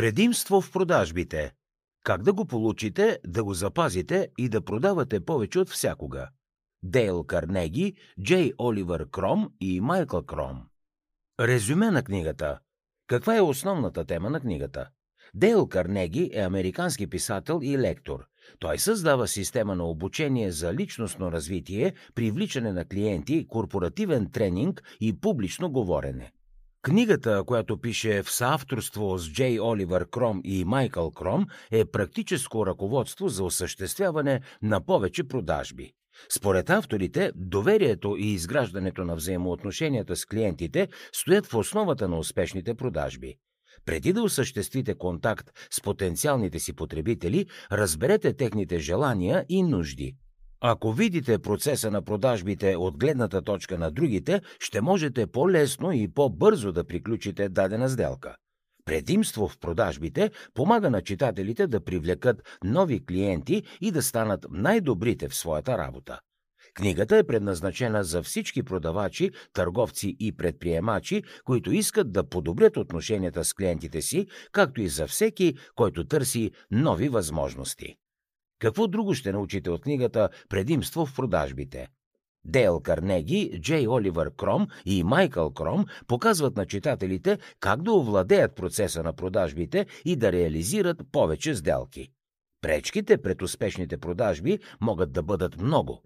Предимство в продажбите. Как да го получите, да го запазите и да продавате повече от всякога. Дейл Карнеги, Джей Оливър Кром и Майкъл Кром. Резюме на книгата. Каква е основната тема на книгата? Дейл Карнеги е американски писател и лектор. Той създава система на обучение за личностно развитие, привличане на клиенти, корпоративен тренинг и публично говорене. Книгата, която пише в съавторство с Джей Оливър Кром и Майкъл Кром, е практическо ръководство за осъществяване на повече продажби. Според авторите, доверието и изграждането на взаимоотношенията с клиентите стоят в основата на успешните продажби. Преди да осъществите контакт с потенциалните си потребители, разберете техните желания и нужди. Ако видите процеса на продажбите от гледната точка на другите, ще можете по-лесно и по-бързо да приключите дадена сделка. Предимство в продажбите помага на читателите да привлекат нови клиенти и да станат най-добрите в своята работа. Книгата е предназначена за всички продавачи, търговци и предприемачи, които искат да подобрят отношенията с клиентите си, както и за всеки, който търси нови възможности. Какво друго ще научите от книгата Предимство в продажбите? Дейл Карнеги, Джей Оливър Кром и Майкъл Кром показват на читателите как да овладеят процеса на продажбите и да реализират повече сделки. Пречките пред успешните продажби могат да бъдат много.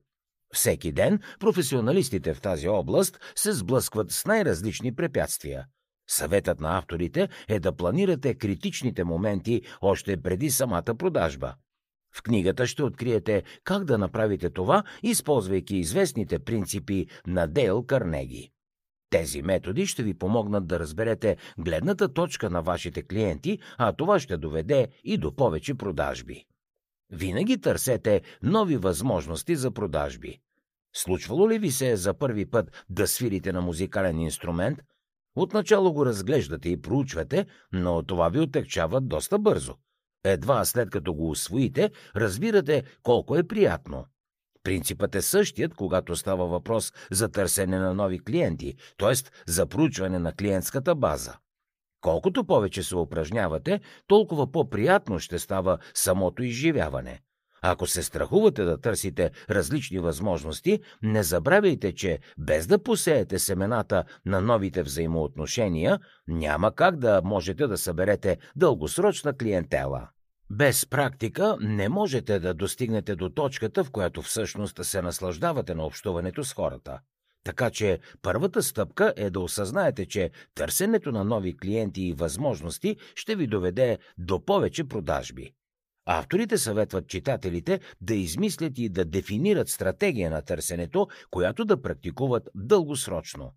Всеки ден професионалистите в тази област се сблъскват с най-различни препятствия. Съветът на авторите е да планирате критичните моменти още преди самата продажба. В книгата ще откриете как да направите това, използвайки известните принципи на Дейл Карнеги. Тези методи ще ви помогнат да разберете гледната точка на вашите клиенти, а това ще доведе и до повече продажби. Винаги търсете нови възможности за продажби. Случвало ли ви се за първи път да свирите на музикален инструмент? Отначало го разглеждате и проучвате, но това ви отекчава доста бързо. Едва след като го освоите, разбирате колко е приятно. Принципът е същият, когато става въпрос за търсене на нови клиенти, т.е. за проучване на клиентската база. Колкото повече се упражнявате, толкова по-приятно ще става самото изживяване. Ако се страхувате да търсите различни възможности, не забравяйте, че без да посеете семената на новите взаимоотношения, няма как да можете да съберете дългосрочна клиентела. Без практика не можете да достигнете до точката, в която всъщност се наслаждавате на общуването с хората. Така че първата стъпка е да осъзнаете, че търсенето на нови клиенти и възможности ще ви доведе до повече продажби. Авторите съветват читателите да измислят и да дефинират стратегия на търсенето, която да практикуват дългосрочно.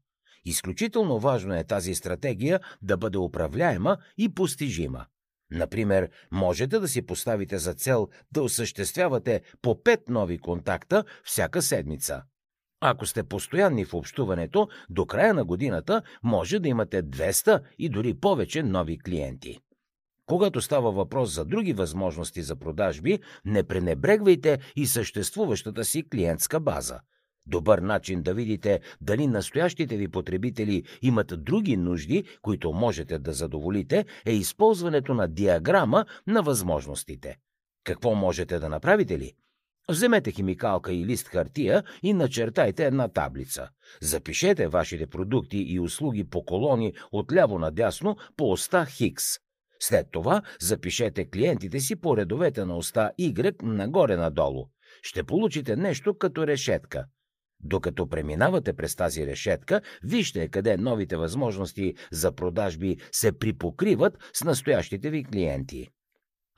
Изключително важно е тази стратегия да бъде управляема и постижима. Например, можете да си поставите за цел да осъществявате по 5 нови контакта всяка седмица. Ако сте постоянни в общуването, до края на годината може да имате 200 и дори повече нови клиенти. Когато става въпрос за други възможности за продажби, не пренебрегвайте и съществуващата си клиентска база. Добър начин да видите дали настоящите ви потребители имат други нужди, които можете да задоволите, е използването на диаграма на възможностите. Какво можете да направите ли? Вземете химикалка и лист хартия и начертайте една таблица. Запишете вашите продукти и услуги по колони от ляво надясно по оста Хикс. След това запишете клиентите си по редовете на оста Y нагоре-надолу. Ще получите нещо като решетка. Докато преминавате през тази решетка, вижте къде новите възможности за продажби се припокриват с настоящите ви клиенти.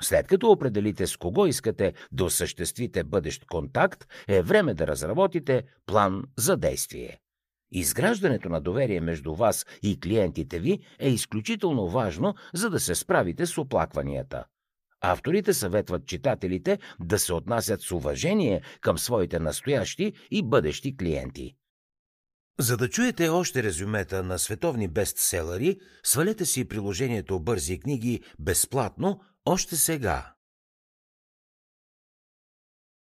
След като определите с кого искате да осъществите бъдещ контакт, е време да разработите план за действие. Изграждането на доверие между вас и клиентите ви е изключително важно, за да се справите с оплакванията. Авторите съветват читателите да се отнасят с уважение към своите настоящи и бъдещи клиенти. За да чуете още резюмета на световни бестселери, свалете си приложението Бързи книги безплатно още сега.